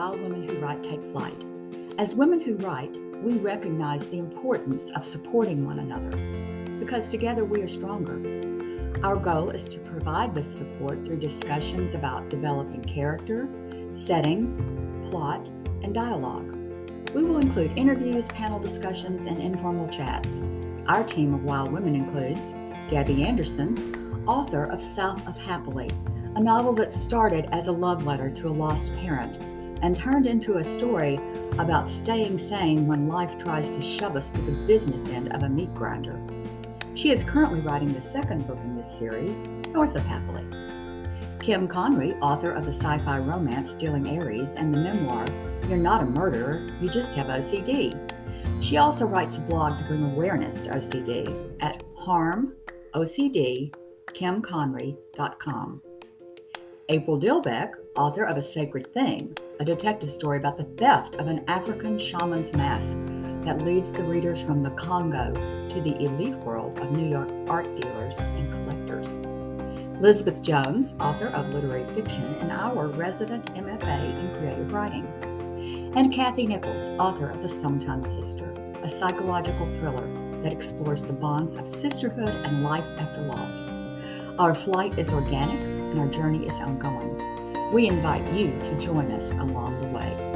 Wild Women Who Write Take Flight. As women who write, we recognize the importance of supporting one another because together we are stronger. Our goal is to provide this support through discussions about developing character, setting, plot, and dialogue. We will include interviews, panel discussions, and informal chats. Our team of Wild Women includes Gabby Anderson, author of South of Happily, a novel that started as a love letter to a lost parent and turned into a story about staying sane when life tries to shove us to the business end of a meat grinder. She is currently writing the second book in this series, North of Happily. Kim Conry, author of the sci fi romance Stealing Aries and the memoir You're Not a Murderer, You Just Have OCD. She also writes a blog to bring awareness to OCD at harmocdkimconry.com. April Dilbeck, author of A Sacred Thing, a detective story about the theft of an African shaman's mask that leads the readers from the Congo to the elite world of New York art dealers and collectors. Elizabeth Jones, author of literary fiction and our resident MFA in creative writing. And Kathy Nichols, author of The Sometimes Sister, a psychological thriller that explores the bonds of sisterhood and life after loss. Our flight is organic and our journey is ongoing. We invite you to join us along the way.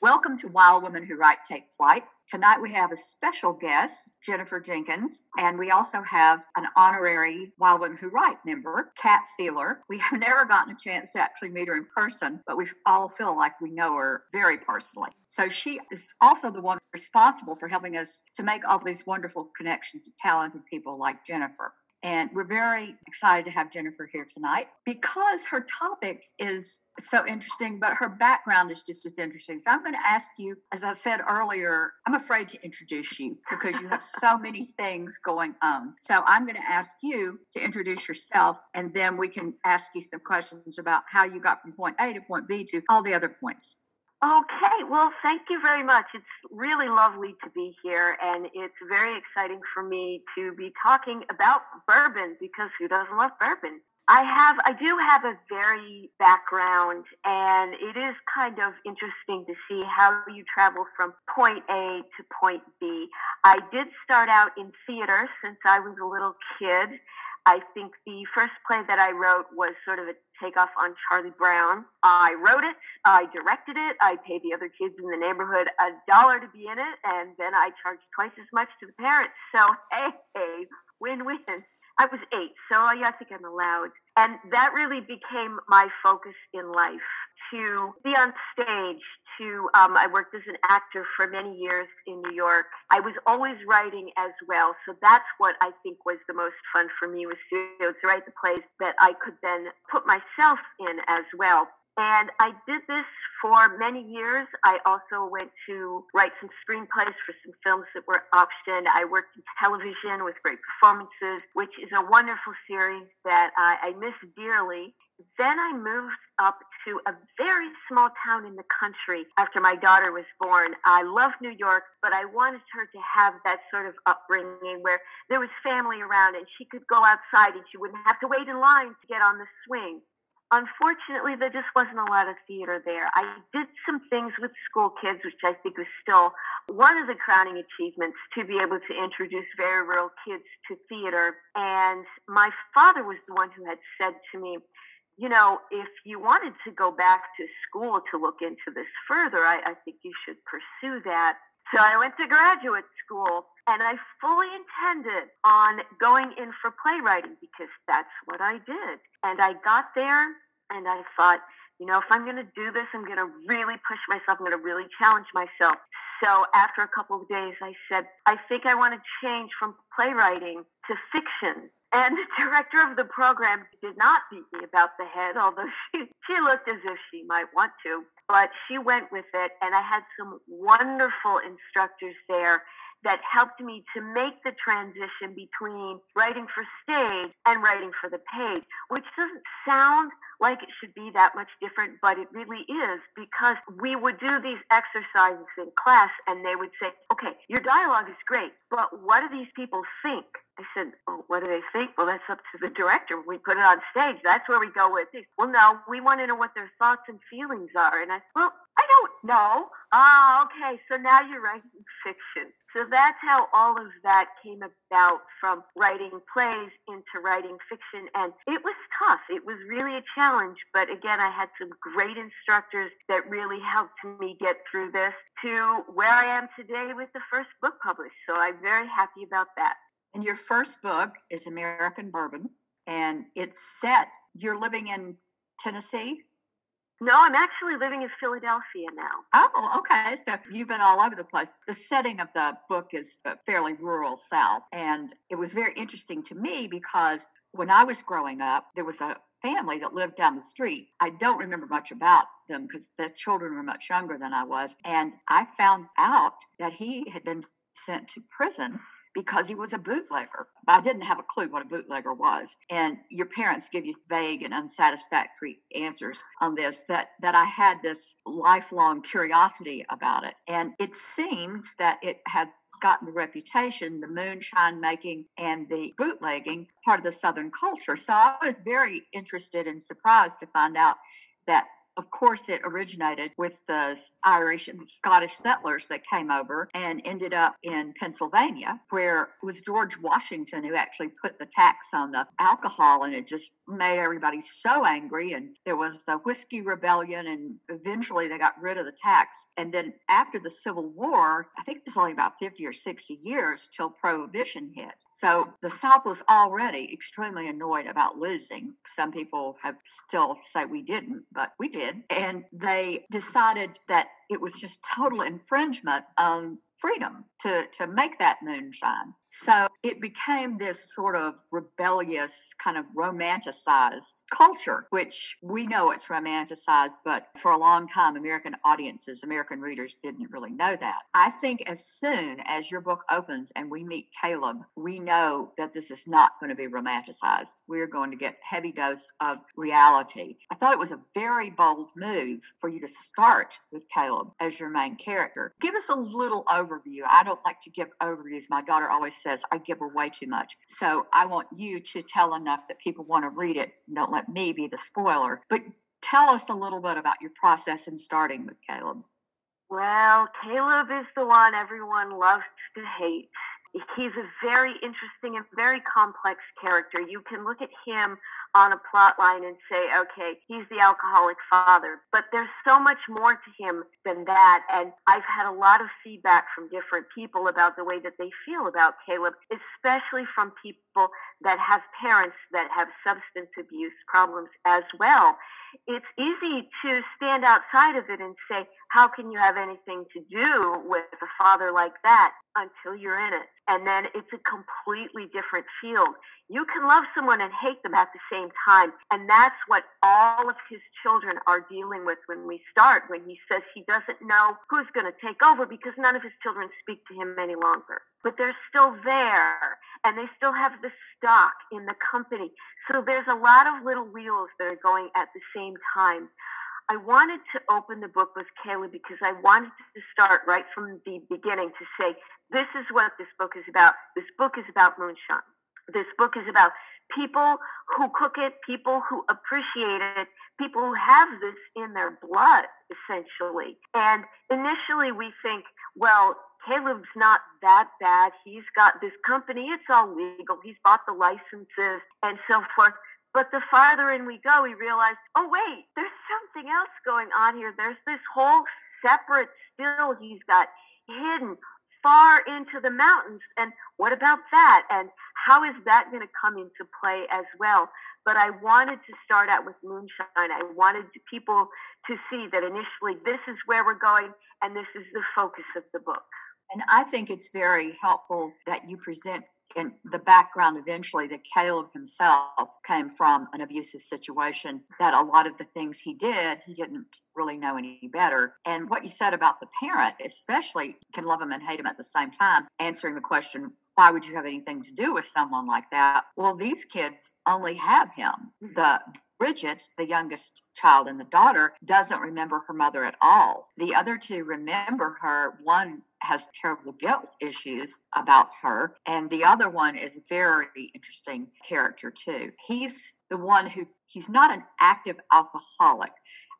Welcome to Wild Women Who Write Take Flight. Tonight we have a special guest, Jennifer Jenkins, and we also have an honorary Wild Women Who Write member, Kat Feeler. We have never gotten a chance to actually meet her in person, but we all feel like we know her very personally. So she is also the one responsible for helping us to make all these wonderful connections with talented people like Jennifer. And we're very excited to have Jennifer here tonight because her topic is so interesting, but her background is just as interesting. So I'm going to ask you, as I said earlier, I'm afraid to introduce you because you have so many things going on. So I'm going to ask you to introduce yourself, and then we can ask you some questions about how you got from point A to point B to all the other points. Okay, well, thank you very much. It's really lovely to be here, and it's very exciting for me to be talking about bourbon because who doesn't love bourbon? I have, I do have a very background, and it is kind of interesting to see how you travel from point A to point B. I did start out in theater since I was a little kid. I think the first play that I wrote was sort of a takeoff on Charlie Brown. I wrote it, I directed it, I paid the other kids in the neighborhood a dollar to be in it, and then I charged twice as much to the parents. So, hey, hey win win. I was eight, so I think I'm allowed. And that really became my focus in life to be on stage. To um, I worked as an actor for many years in New York. I was always writing as well, so that's what I think was the most fun for me was to, to write the plays that I could then put myself in as well. And I did this for many years. I also went to write some screenplays for some films that were optioned. I worked in television with great performances, which is a wonderful series that I, I miss dearly. Then I moved up to a very small town in the country after my daughter was born. I love New York, but I wanted her to have that sort of upbringing where there was family around and she could go outside and she wouldn't have to wait in line to get on the swing unfortunately, there just wasn't a lot of theater there. I did some things with school kids, which I think was still one of the crowning achievements to be able to introduce very rural kids to theater. And my father was the one who had said to me, you know, if you wanted to go back to school to look into this further, I, I think you should pursue that. So I went to graduate school and I fully intended on going in for playwriting because that's what I did. And I got there and I thought, you know, if I'm going to do this, I'm going to really push myself. I'm going to really challenge myself. So after a couple of days, I said, I think I want to change from playwriting to fiction. And the director of the program did not beat me about the head, although she, she looked as if she might want to. But she went with it, and I had some wonderful instructors there that helped me to make the transition between writing for stage and writing for the page, which doesn't sound like it should be that much different, but it really is because we would do these exercises in class and they would say, okay, your dialogue is great, but what do these people think? I said, well, what do they think? Well, that's up to the director. We put it on stage. That's where we go with it. Well, no, we want to know what their thoughts and feelings are. And I, said, well, I don't know. Ah, okay. So now you're writing fiction. So that's how all of that came about from writing plays into writing fiction. And it was tough. It was really a challenge. But again, I had some great instructors that really helped me get through this to where I am today with the first book published. So I'm very happy about that. And your first book is American Bourbon, and it's set, you're living in Tennessee? No, I'm actually living in Philadelphia now. Oh, okay. So you've been all over the place. The setting of the book is a fairly rural South. And it was very interesting to me because when I was growing up, there was a family that lived down the street. I don't remember much about them because the children were much younger than I was. And I found out that he had been sent to prison because he was a bootlegger. I didn't have a clue what a bootlegger was. And your parents give you vague and unsatisfactory answers on this that that I had this lifelong curiosity about it. And it seems that it had gotten the reputation, the moonshine making and the bootlegging part of the Southern culture. So I was very interested and surprised to find out that of course, it originated with the Irish and Scottish settlers that came over and ended up in Pennsylvania, where it was George Washington who actually put the tax on the alcohol, and it just made everybody so angry. And there was the Whiskey Rebellion, and eventually they got rid of the tax. And then after the Civil War, I think it was only about 50 or 60 years till Prohibition hit. So the South was already extremely annoyed about losing. Some people have still say we didn't, but we did did. And they decided that it was just total infringement on freedom to, to make that moonshine. So it became this sort of rebellious, kind of romanticized culture, which we know it's romanticized, but for a long time, American audiences, American readers didn't really know that. I think as soon as your book opens and we meet Caleb, we know that this is not going to be romanticized. We're going to get heavy dose of reality. I thought it was a very bold move for you to start with Caleb as your main character. Give us a little overview. I don't like to give overviews. My daughter always says I give her way too much. So I want you to tell enough that people want to read it. Don't let me be the spoiler. But tell us a little bit about your process in starting with Caleb. Well, Caleb is the one everyone loves to hate. He's a very interesting and very complex character. You can look at him on a plot line and say, okay, he's the alcoholic father. But there's so much more to him than that. And I've had a lot of feedback from different people about the way that they feel about Caleb, especially from people that have parents that have substance abuse problems as well. It's easy to stand outside of it and say, how can you have anything to do with a father like that until you're in it? And then it's a completely different field. You can love someone and hate them at the same time. And that's what all of his children are dealing with when we start, when he says he doesn't know who's going to take over because none of his children speak to him any longer. But they're still there and they still have the stock in the company. So there's a lot of little wheels that are going at the same time. I wanted to open the book with Caleb because I wanted to start right from the beginning to say, this is what this book is about. This book is about moonshine. This book is about people who cook it, people who appreciate it, people who have this in their blood, essentially. And initially we think, well, Caleb's not that bad. He's got this company. It's all legal. He's bought the licenses and so forth. But the farther in we go, we realize, oh, wait, there's something else going on here. There's this whole separate still he's got hidden far into the mountains. And what about that? And how is that going to come into play as well? But I wanted to start out with moonshine. I wanted people to see that initially this is where we're going and this is the focus of the book. And I think it's very helpful that you present in the background eventually that Caleb himself came from an abusive situation, that a lot of the things he did, he didn't really know any better. And what you said about the parent, especially can love him and hate him at the same time, answering the question, why would you have anything to do with someone like that? Well, these kids only have him. Hmm. The Bridget, the youngest child and the daughter, doesn't remember her mother at all. The other two remember her. One has terrible guilt issues about her. And the other one is a very interesting character, too. He's the one who he's not an active alcoholic.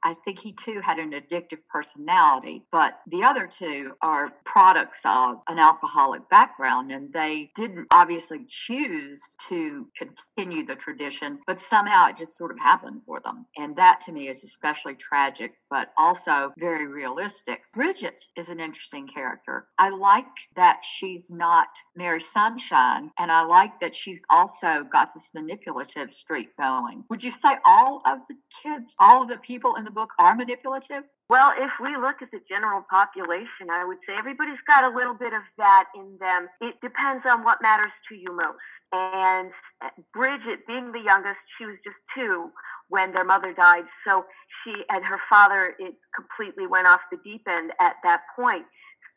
I think he too had an addictive personality, but the other two are products of an alcoholic background and they didn't obviously choose to continue the tradition, but somehow it just sort of happened for them. And that to me is especially tragic, but also very realistic. Bridget is an interesting character. I like that she's not Mary Sunshine, and I like that she's also got this manipulative streak going. Would you say all of the kids, all of the people in the book are manipulative? Well, if we look at the general population, I would say everybody's got a little bit of that in them. It depends on what matters to you most. And uh, Bridget, being the youngest, she was just two when their mother died. So she and her father, it completely went off the deep end at that point.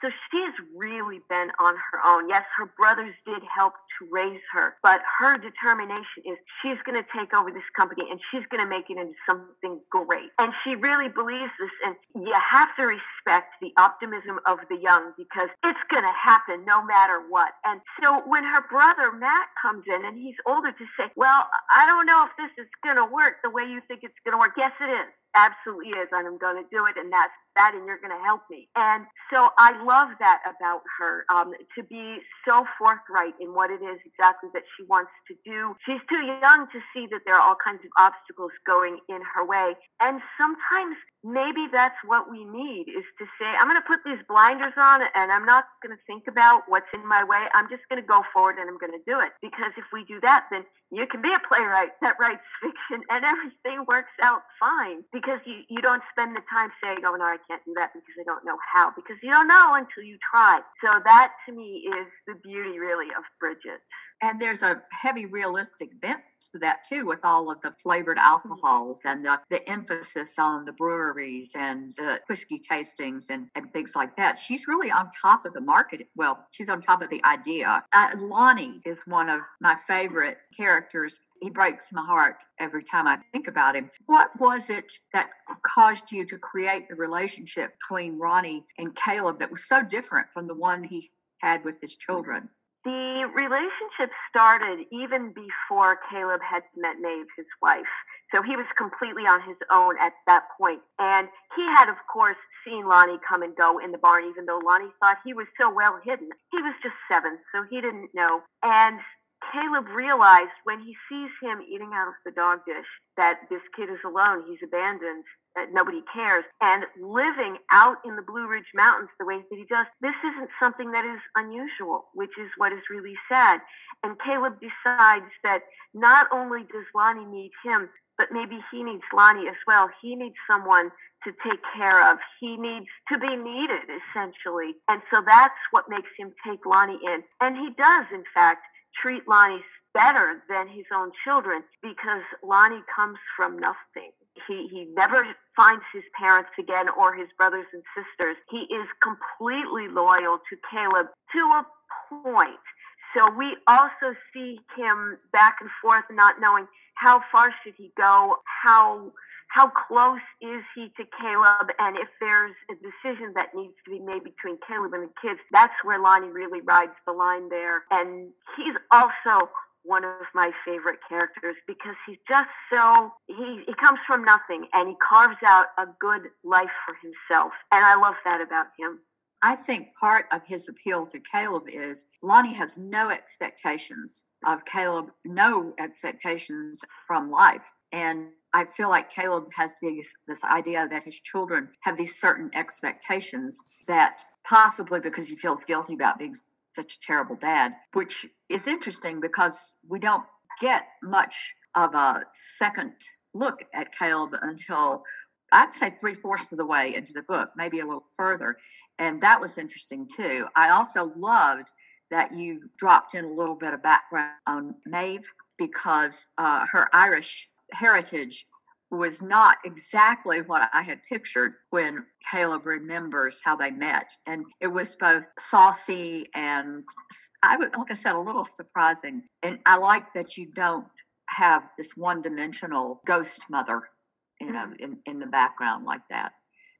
So she's really been on her own. Yes, her brothers did help to raise her, but her determination is she's going to take over this company and she's going to make it into something great. And she really believes this. And you have to respect the optimism of the young because it's going to happen no matter what. And so when her brother Matt comes in and he's older to say, Well, I don't know if this is going to work the way you think it's going to work. Yes, it is absolutely is and i'm going to do it and that's that and you're going to help me. And so i love that about her um, to be so forthright in what it is exactly that she wants to do. She's too young to see that there are all kinds of obstacles going in her way. And sometimes maybe that's what we need is to say i'm going to put these blinders on and i'm not going to think about what's in my way. I'm just going to go forward and i'm going to do it. Because if we do that then you can be a playwright that writes fiction and everything works out fine. Because you, you don't spend the time saying, oh, no, I can't do that because I don't know how, because you don't know until you try. So that to me is the beauty really of Bridget. And there's a heavy realistic bent to that too, with all of the flavored alcohols and the, the emphasis on the breweries and the whiskey tastings and, and things like that. She's really on top of the market. Well, she's on top of the idea. Uh, Lonnie is one of my favorite characters he breaks my heart every time I think about him. What was it that caused you to create the relationship between Ronnie and Caleb that was so different from the one he had with his children? The relationship started even before Caleb had met Maeve, his wife. So he was completely on his own at that point. And he had, of course, seen Lonnie come and go in the barn, even though Lonnie thought he was so well hidden. He was just seven, so he didn't know. And Caleb realized when he sees him eating out of the dog dish that this kid is alone, he's abandoned, that nobody cares, and living out in the Blue Ridge Mountains the way that he does, this isn't something that is unusual, which is what is really sad. And Caleb decides that not only does Lonnie need him, but maybe he needs Lonnie as well. He needs someone to take care of. He needs to be needed, essentially. And so that's what makes him take Lonnie in. And he does, in fact treat Lonnie better than his own children because Lonnie comes from nothing. He, he never finds his parents again or his brothers and sisters. He is completely loyal to Caleb to a point. So we also see him back and forth, not knowing how far should he go, how how close is he to Caleb? And if there's a decision that needs to be made between Caleb and the kids, that's where Lonnie really rides the line there. And he's also one of my favorite characters because he's just so he he comes from nothing and he carves out a good life for himself and I love that about him. I think part of his appeal to Caleb is Lonnie has no expectations of Caleb, no expectations from life. And I feel like Caleb has this, this idea that his children have these certain expectations that possibly because he feels guilty about being such a terrible dad, which is interesting because we don't get much of a second look at Caleb until I'd say three fourths of the way into the book, maybe a little further. And that was interesting too. I also loved that you dropped in a little bit of background on Maeve because uh, her Irish heritage was not exactly what I had pictured when Caleb remembers how they met. And it was both saucy and, I would, like I said, a little surprising. And I like that you don't have this one dimensional ghost mother, you know, mm. in, in the background like that.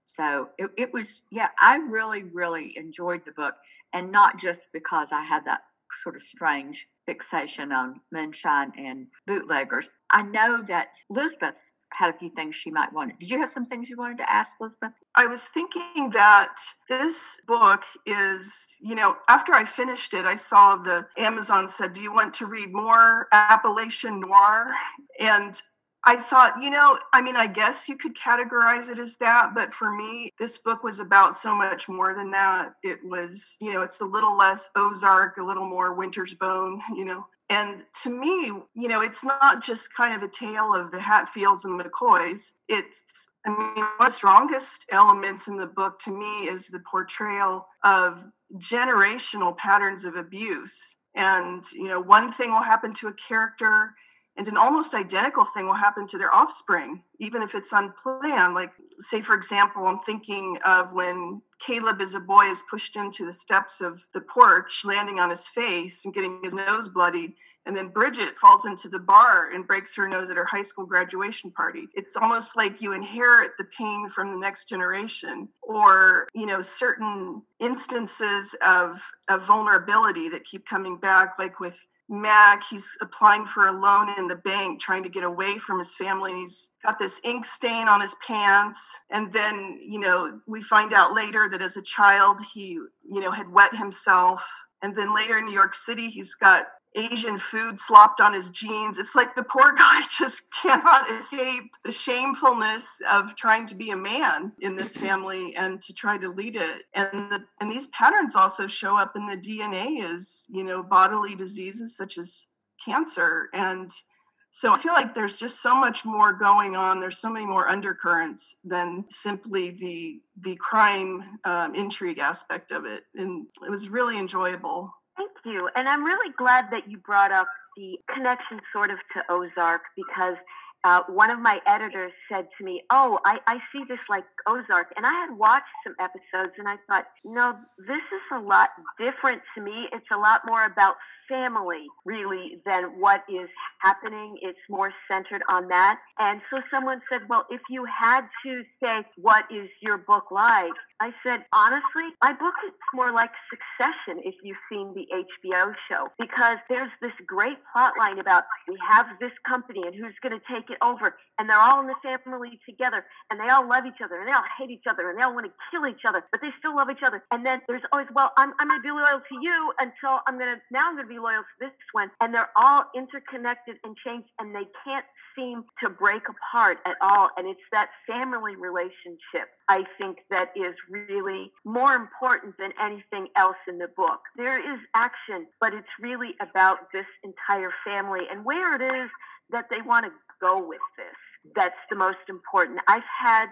So it, it was, yeah, I really, really enjoyed the book. And not just because I had that sort of strange fixation on moonshine and bootleggers. I know that Elizabeth had a few things she might want. Did you have some things you wanted to ask, Elizabeth? I was thinking that this book is, you know, after I finished it, I saw the Amazon said, Do you want to read more Appalachian noir? And I thought, you know, I mean, I guess you could categorize it as that, but for me, this book was about so much more than that. It was, you know, it's a little less Ozark, a little more Winter's Bone, you know. And to me, you know, it's not just kind of a tale of the Hatfields and McCoys. It's, I mean, one of the strongest elements in the book to me is the portrayal of generational patterns of abuse. And, you know, one thing will happen to a character and an almost identical thing will happen to their offspring, even if it's unplanned. Like, say, for example, I'm thinking of when Caleb, as a boy, is pushed into the steps of the porch, landing on his face and getting his nose bloodied. And then Bridget falls into the bar and breaks her nose at her high school graduation party. It's almost like you inherit the pain from the next generation, or, you know, certain instances of, of vulnerability that keep coming back, like with Mac, he's applying for a loan in the bank, trying to get away from his family. He's got this ink stain on his pants. And then, you know, we find out later that as a child, he, you know, had wet himself. And then later in New York City, he's got Asian food slopped on his jeans. It's like the poor guy just cannot escape the shamefulness of trying to be a man in this family and to try to lead it. And the, and these patterns also show up in the DNA as, you know, bodily diseases such as cancer. And so I feel like there's just so much more going on. There's so many more undercurrents than simply the the crime um, intrigue aspect of it. And it was really enjoyable. You. And I'm really glad that you brought up the connection sort of to Ozark because uh, one of my editors said to me, Oh, I, I see this like Ozark. And I had watched some episodes and I thought, No, this is a lot different to me. It's a lot more about family, really, than what is happening. It's more centered on that. And so someone said, Well, if you had to say, What is your book like? I said, honestly, my book is more like Succession if you've seen the HBO show, because there's this great plot line about we have this company and who's going to take it over, and they're all in the family together, and they all love each other, and they all hate each other, and they all want to kill each other, but they still love each other. And then there's always, well, I'm, I'm going to be loyal to you until I'm going to, now I'm going to be loyal to this one. And they're all interconnected and changed, and they can't seem to break apart at all. And it's that family relationship, I think, that is really more important than anything else in the book. There is action, but it's really about this entire family and where it is that they want to go with this. That's the most important. I've had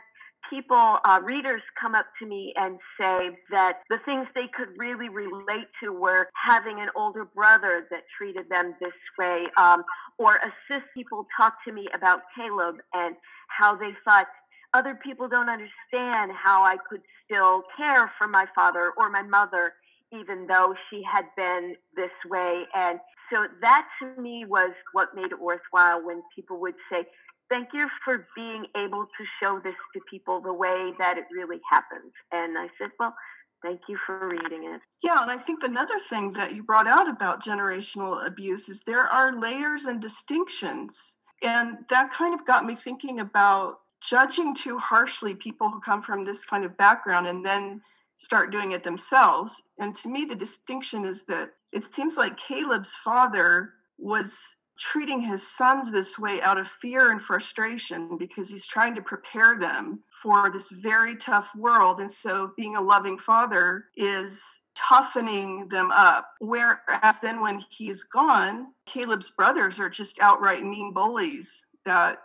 people, uh, readers come up to me and say that the things they could really relate to were having an older brother that treated them this way, um, or assist people talk to me about Caleb and how they thought other people don't understand how I could still care for my father or my mother, even though she had been this way. And so that to me was what made it worthwhile when people would say, Thank you for being able to show this to people the way that it really happens. And I said, Well, Thank you for reading it. Yeah, and I think another thing that you brought out about generational abuse is there are layers and distinctions. And that kind of got me thinking about judging too harshly people who come from this kind of background and then start doing it themselves. And to me, the distinction is that it seems like Caleb's father was treating his sons this way out of fear and frustration because he's trying to prepare them for this very tough world. And so being a loving father is toughening them up. Whereas then when he's gone, Caleb's brothers are just outright mean bullies that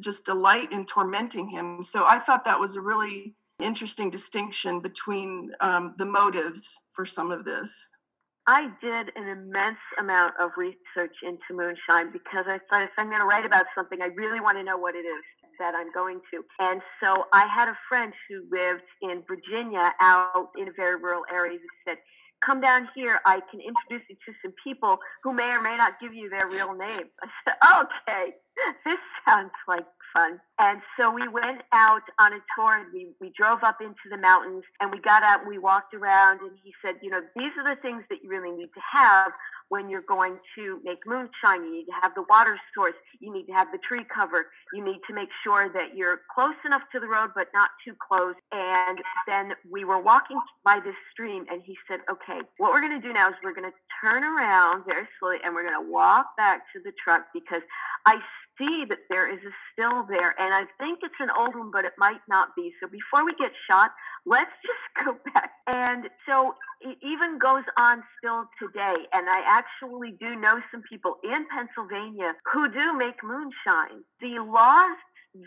just delight in tormenting him. So I thought that was a really interesting distinction between um, the motives for some of this. I did an immense amount of research into moonshine because I thought if I'm going to write about something, I really want to know what it is that I'm going to. And so I had a friend who lived in Virginia out in a very rural area who said, Come down here. I can introduce you to some people who may or may not give you their real names. I said, Okay, this sounds like fun. And so we went out on a tour and we, we drove up into the mountains and we got out and we walked around and he said, you know, these are the things that you really need to have when you're going to make moonshine. You need to have the water source. You need to have the tree cover. You need to make sure that you're close enough to the road, but not too close. And then we were walking by this stream, and he said, Okay, what we're going to do now is we're going to turn around very slowly and we're going to walk back to the truck because I see that there is a still there, and I think it's an old one, but it might not be. So before we get shot, let's just go back. And so it even goes on still today. And I actually do know some people in Pennsylvania who do make moonshine. The laws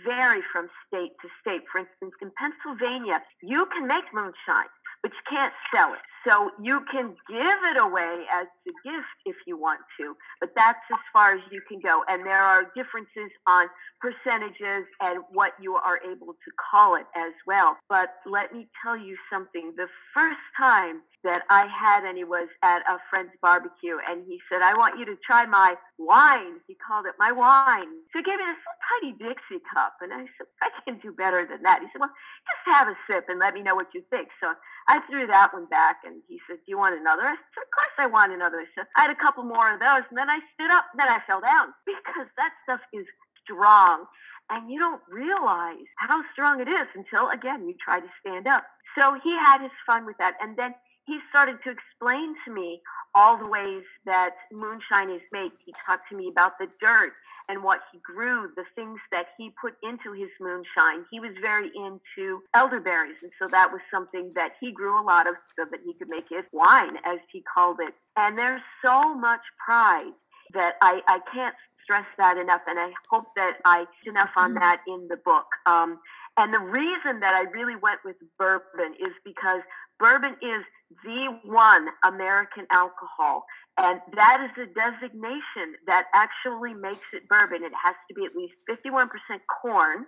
vary from state to state. For instance, in Pennsylvania, you can make moonshine, but you can't sell it. So you can give it away as a gift if you want to, but that's as far as you can go. And there are differences on percentages and what you are able to call it as well. But let me tell you something. The first time that I had and he was at a friend's barbecue, and he said, I want you to try my wine. He called it my wine. So he gave me this little tiny Dixie cup, and I said, I can do better than that. He said, Well, just have a sip and let me know what you think. So I threw that one back, and he said, Do you want another? I said, Of course I want another. So I had a couple more of those, and then I stood up, and then I fell down because that stuff is strong. And you don't realize how strong it is until, again, you try to stand up. So he had his fun with that. And then he started to explain to me all the ways that moonshine is made. He talked to me about the dirt and what he grew, the things that he put into his moonshine. He was very into elderberries, and so that was something that he grew a lot of so that he could make his wine, as he called it. And there's so much pride that I, I can't stress that enough, and I hope that I enough on mm-hmm. that in the book. Um, and the reason that I really went with bourbon is because bourbon is the one American alcohol. And that is a designation that actually makes it bourbon. It has to be at least 51% corn.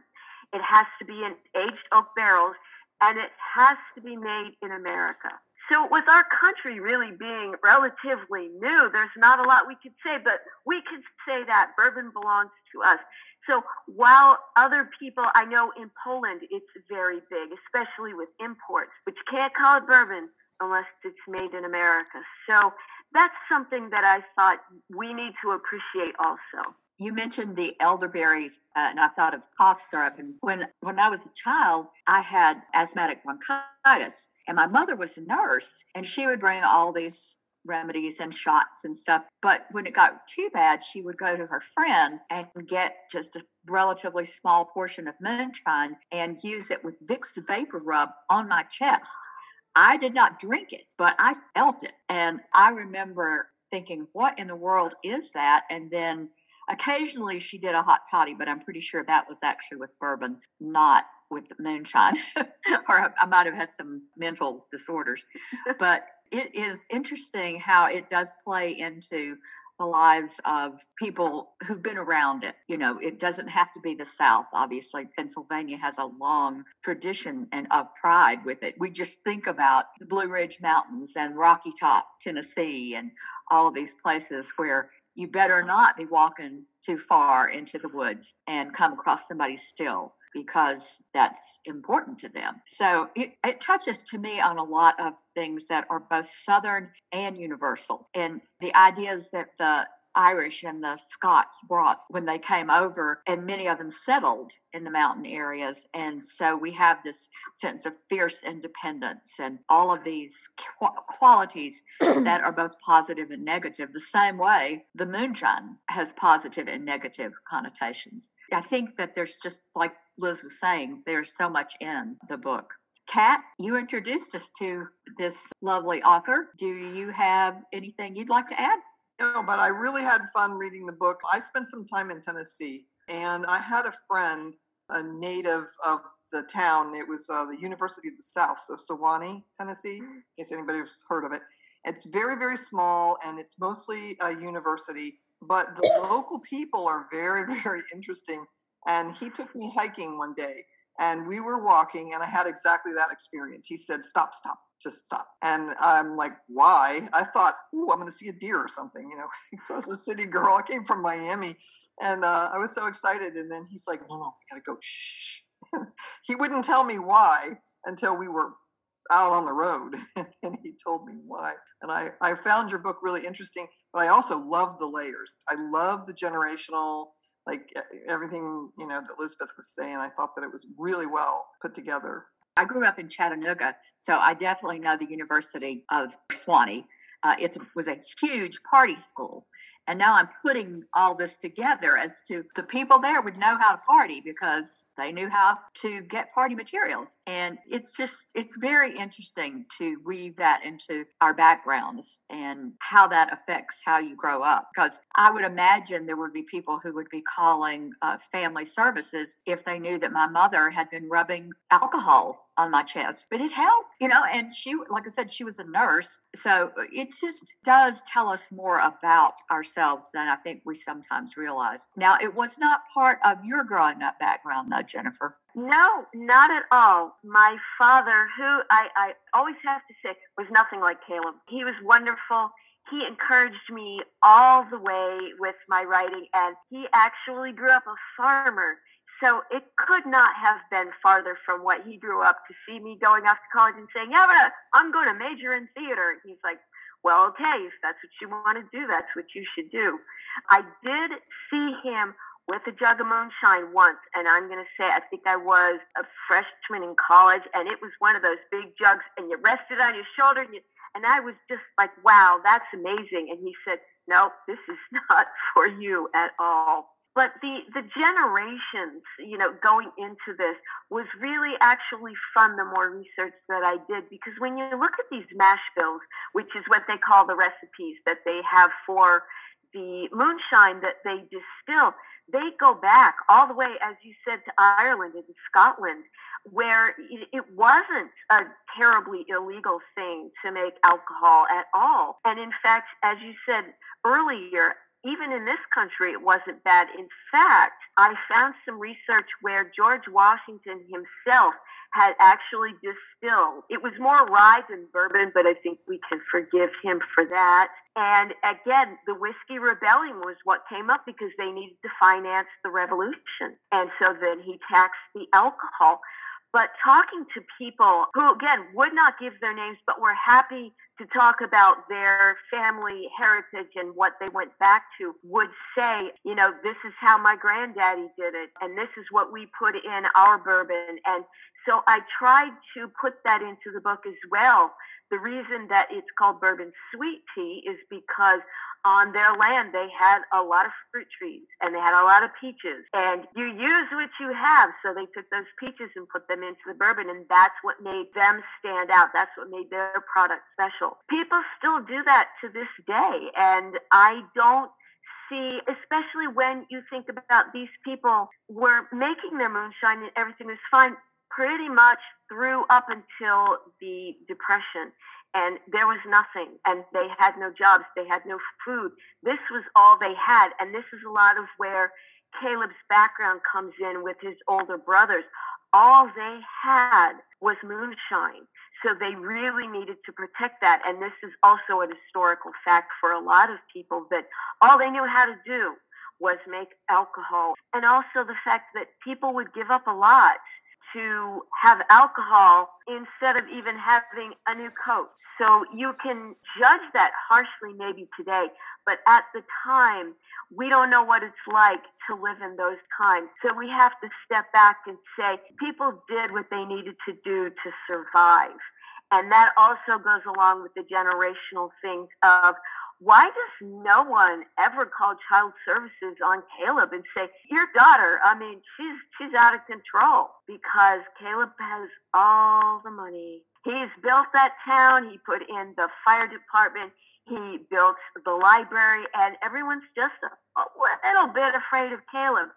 It has to be in aged oak barrels and it has to be made in America. So, with our country really being relatively new, there's not a lot we could say, but we could say that bourbon belongs to us. So, while other people, I know in Poland it's very big, especially with imports, but you can't call it bourbon unless it's made in America. So, that's something that I thought we need to appreciate also. You mentioned the elderberries, uh, and I thought of cough syrup. And when when I was a child, I had asthmatic bronchitis, and my mother was a nurse, and she would bring all these remedies and shots and stuff. But when it got too bad, she would go to her friend and get just a relatively small portion of moonshine and use it with Vicks Vapor Rub on my chest. I did not drink it, but I felt it. And I remember thinking, what in the world is that? And then occasionally she did a hot toddy, but I'm pretty sure that was actually with bourbon, not with moonshine. or I might have had some mental disorders. but it is interesting how it does play into the lives of people who've been around it. You know, it doesn't have to be the South. Obviously, Pennsylvania has a long tradition and of pride with it. We just think about the Blue Ridge Mountains and Rocky Top, Tennessee, and all of these places where you better not be walking too far into the woods and come across somebody still because that's important to them. So it, it, touches to me on a lot of things that are both Southern and universal. And the ideas that the Irish and the Scots brought when they came over, and many of them settled in the mountain areas. And so we have this sense of fierce independence and all of these qu- qualities that are both positive and negative, the same way the moonshine has positive and negative connotations. I think that there's just like Liz was saying, there's so much in the book. Kat, you introduced us to this lovely author. Do you have anything you'd like to add? No, but I really had fun reading the book. I spent some time in Tennessee, and I had a friend, a native of the town. It was uh, the University of the South, so Sewanee, Tennessee, in case anybody's heard of it. It's very, very small, and it's mostly a university, but the local people are very, very interesting. And he took me hiking one day, and we were walking, and I had exactly that experience. He said, Stop, stop just stop. And I'm like, why? I thought, ooh, I'm going to see a deer or something, you know. so I was a city girl. I came from Miami. and uh, I was so excited. And then he's like, "No, no, we gotta go." Shh. he wouldn't tell me why until we were out on the road, and he told me why. And I I found your book really interesting, but I also love the layers. I love the generational like everything you know that Elizabeth was saying. I thought that it was really well put together. I grew up in Chattanooga, so I definitely know the University of Sewanee. Uh, it was a huge party school. And now I'm putting all this together as to the people there would know how to party because they knew how to get party materials. And it's just, it's very interesting to weave that into our backgrounds and how that affects how you grow up. Because I would imagine there would be people who would be calling uh, family services if they knew that my mother had been rubbing alcohol on my chest, but it helped, you know. And she, like I said, she was a nurse. So it just does tell us more about ourselves ourselves than I think we sometimes realize. Now, it was not part of your growing up background, though, Jennifer. No, not at all. My father, who I, I always have to say was nothing like Caleb, he was wonderful. He encouraged me all the way with my writing, and he actually grew up a farmer. So it could not have been farther from what he grew up to see me going off to college and saying, "Yeah, I'm going to major in theater." He's like, well, okay, if that's what you want to do, that's what you should do. I did see him with a jug of moonshine once, and I'm going to say I think I was a freshman in college, and it was one of those big jugs, and you rested on your shoulder, and, you, and I was just like, wow, that's amazing. And he said, no, this is not for you at all. But the, the generations, you know, going into this was really actually fun the more research that I did because when you look at these mash bills, which is what they call the recipes that they have for the moonshine that they distill, they go back all the way, as you said, to Ireland and Scotland, where it wasn't a terribly illegal thing to make alcohol at all. And in fact, as you said earlier, even in this country, it wasn't bad. In fact, I found some research where George Washington himself had actually distilled. It was more rye than bourbon, but I think we can forgive him for that. And again, the Whiskey Rebellion was what came up because they needed to finance the revolution. And so then he taxed the alcohol. But talking to people who, again, would not give their names, but were happy to talk about their family heritage and what they went back to, would say, you know, this is how my granddaddy did it, and this is what we put in our bourbon. And so I tried to put that into the book as well. The reason that it's called bourbon sweet tea is because on their land they had a lot of fruit trees and they had a lot of peaches. And you use what you have. So they took those peaches and put them into the bourbon and that's what made them stand out. That's what made their product special. People still do that to this day. And i don't see especially when you think about these people were making their moonshine and everything was fine pretty much through up until the depression and there was nothing and they had no jobs they had no food. This was all they had and this is a lot of where caleb's background comes in with his older brothers. All they had was moonshine so they really needed to protect that and this is also a historical fact for a lot of people that all they knew how to do was make alcohol. And also the fact that people would give up a lot to have alcohol instead of even having a new coat. So you can judge that harshly maybe today, but at the time, we don't know what it's like to live in those times. So we have to step back and say people did what they needed to do to survive. And that also goes along with the generational things of why does no one ever call child services on Caleb and say, "Your daughter, I mean, she's she's out of control because Caleb has all the money. He's built that town, he put in the fire department, he built the library, and everyone's just a, little bit afraid of Caleb.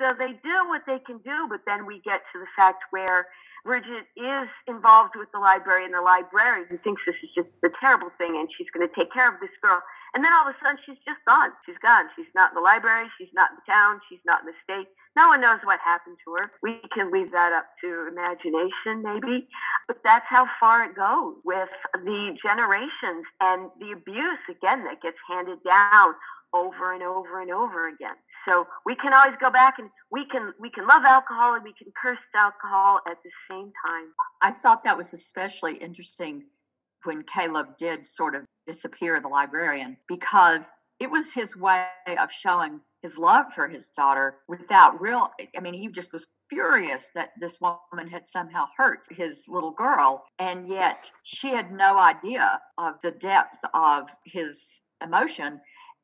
So they do what they can do, but then we get to the fact where Bridget is involved with the library, and the librarian who thinks this is just a terrible thing, and she's going to take care of this girl. And then all of a sudden, she's just gone. She's gone. She's not in the library. She's not in the town. She's not in the state. No one knows what happened to her. We can leave that up to imagination, maybe. But that's how far it goes with the generations and the abuse, again, that gets handed down over and over and over again. So we can always go back and we can we can love alcohol and we can curse alcohol at the same time. I thought that was especially interesting when Caleb did sort of disappear the librarian because it was his way of showing his love for his daughter without real I mean he just was furious that this woman had somehow hurt his little girl and yet she had no idea of the depth of his emotion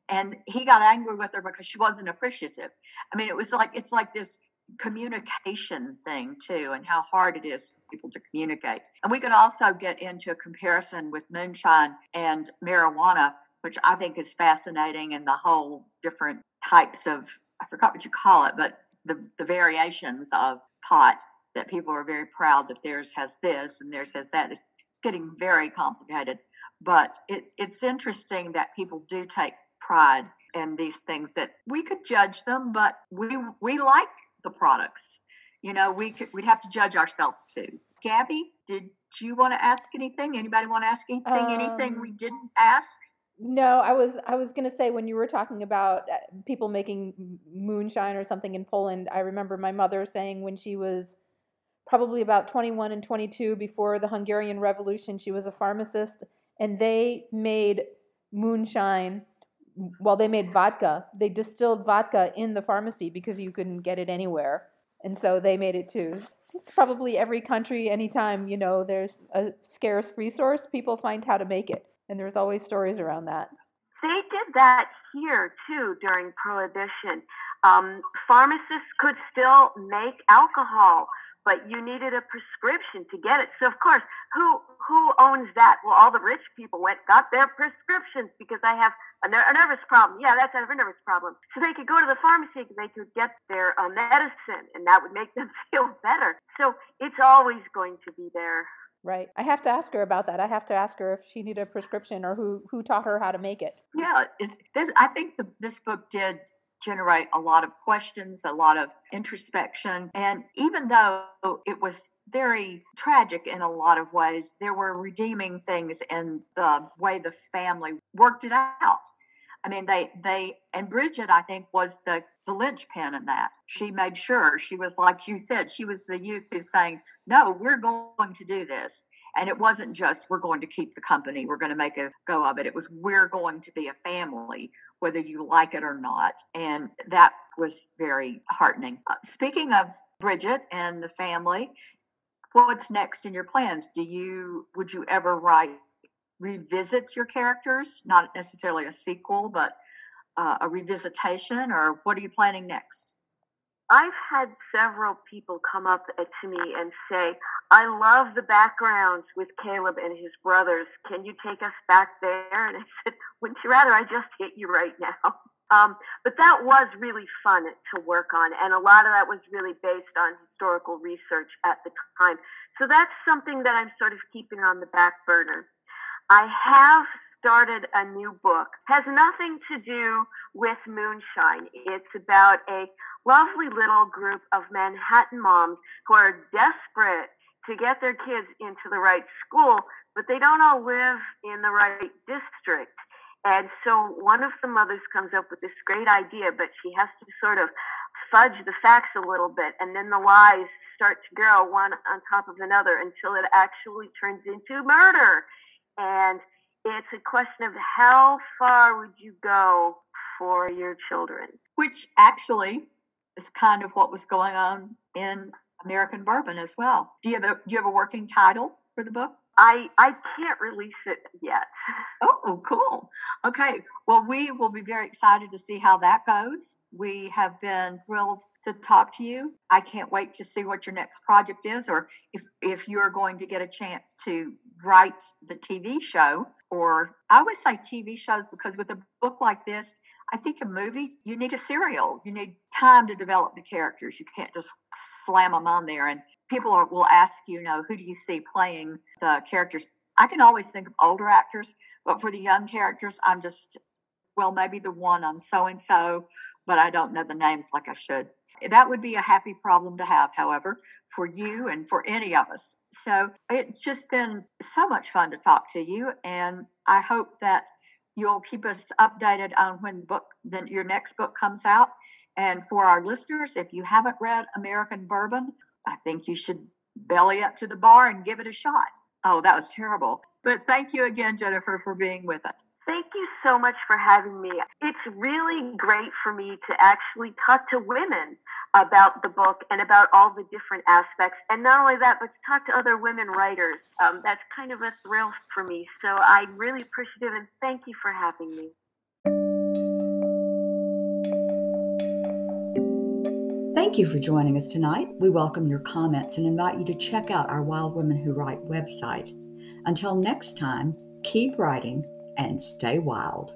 and he got angry with her because she wasn't appreciative. I mean it was like it's like this communication thing too and how hard it is for people to communicate. And we could also get into a comparison with moonshine and marijuana which i think is fascinating and the whole different types of i forgot what you call it but the, the variations of pot that people are very proud that theirs has this and theirs has that. It's getting very complicated but it, it's interesting that people do take pride in these things that we could judge them, but we we like the products. You know, we could we'd have to judge ourselves too. Gabby, did you want to ask anything? Anybody want to ask anything? Um, anything we didn't ask? No, I was I was going to say when you were talking about uh, people making moonshine or something in Poland, I remember my mother saying when she was probably about 21 and 22 before the Hungarian Revolution, she was a pharmacist and they made moonshine well, they made vodka. They distilled vodka in the pharmacy because you couldn't get it anywhere. And so they made it too. It's probably every country, anytime, you know, there's a scarce resource, people find how to make it. And there's always stories around that. They did that here too during Prohibition. Um, pharmacists could still make alcohol but you needed a prescription to get it. So of course, who who owns that? Well, all the rich people went got their prescriptions because I have a, ner- a nervous problem. Yeah, that's a nervous problem. So they could go to the pharmacy, and they could get their uh, medicine, and that would make them feel better. So it's always going to be there. Right. I have to ask her about that. I have to ask her if she needed a prescription or who who taught her how to make it. Yeah, this, I think the, this book did generate a lot of questions, a lot of introspection. And even though it was very tragic in a lot of ways, there were redeeming things in the way the family worked it out. I mean, they, they, and Bridget, I think, was the, the linchpin in that. She made sure she was, like you said, she was the youth who's saying, no, we're going to do this. And it wasn't just, we're going to keep the company, we're going to make a go of it. It was, we're going to be a family whether you like it or not. And that was very heartening. Uh, speaking of Bridget and the family, what's next in your plans? Do you would you ever write revisit your characters? Not necessarily a sequel, but uh, a revisitation, or what are you planning next? I've had several people come up to me and say, I love the backgrounds with Caleb and his brothers. Can you take us back there? And I said, Wouldn't you rather I just hit you right now? Um, but that was really fun to work on. And a lot of that was really based on historical research at the time. So that's something that I'm sort of keeping on the back burner. I have started a new book. Has nothing to do with moonshine. It's about a lovely little group of Manhattan moms who are desperate to get their kids into the right school, but they don't all live in the right district. And so one of the mothers comes up with this great idea, but she has to sort of fudge the facts a little bit, and then the lies start to grow one on top of another until it actually turns into murder. And it's a question of how far would you go for your children? Which actually is kind of what was going on in American Bourbon as well. Do you have a do you have a working title for the book? I I can't release it yet. Oh, cool. Okay. Well, we will be very excited to see how that goes. We have been thrilled to talk to you. I can't wait to see what your next project is or if if you're going to get a chance to write the TV show or I always say TV shows because with a book like this, I think a movie, you need a serial. You need time to develop the characters. You can't just slam them on there. And people are, will ask you, you know, who do you see playing the characters? I can always think of older actors, but for the young characters, I'm just, well, maybe the one I'm so and so, but I don't know the names like I should. That would be a happy problem to have, however, for you and for any of us. So it's just been so much fun to talk to you. And I hope that you'll keep us updated on when the book, then your next book comes out. And for our listeners, if you haven't read American Bourbon, I think you should belly up to the bar and give it a shot. Oh, that was terrible. But thank you again, Jennifer, for being with us. Thank you so much for having me. It's really great for me to actually talk to women about the book and about all the different aspects. And not only that, but to talk to other women writers. Um, that's kind of a thrill for me. So I'm really appreciative and thank you for having me. Thank you for joining us tonight. We welcome your comments and invite you to check out our Wild Women Who Write website. Until next time, keep writing and stay wild.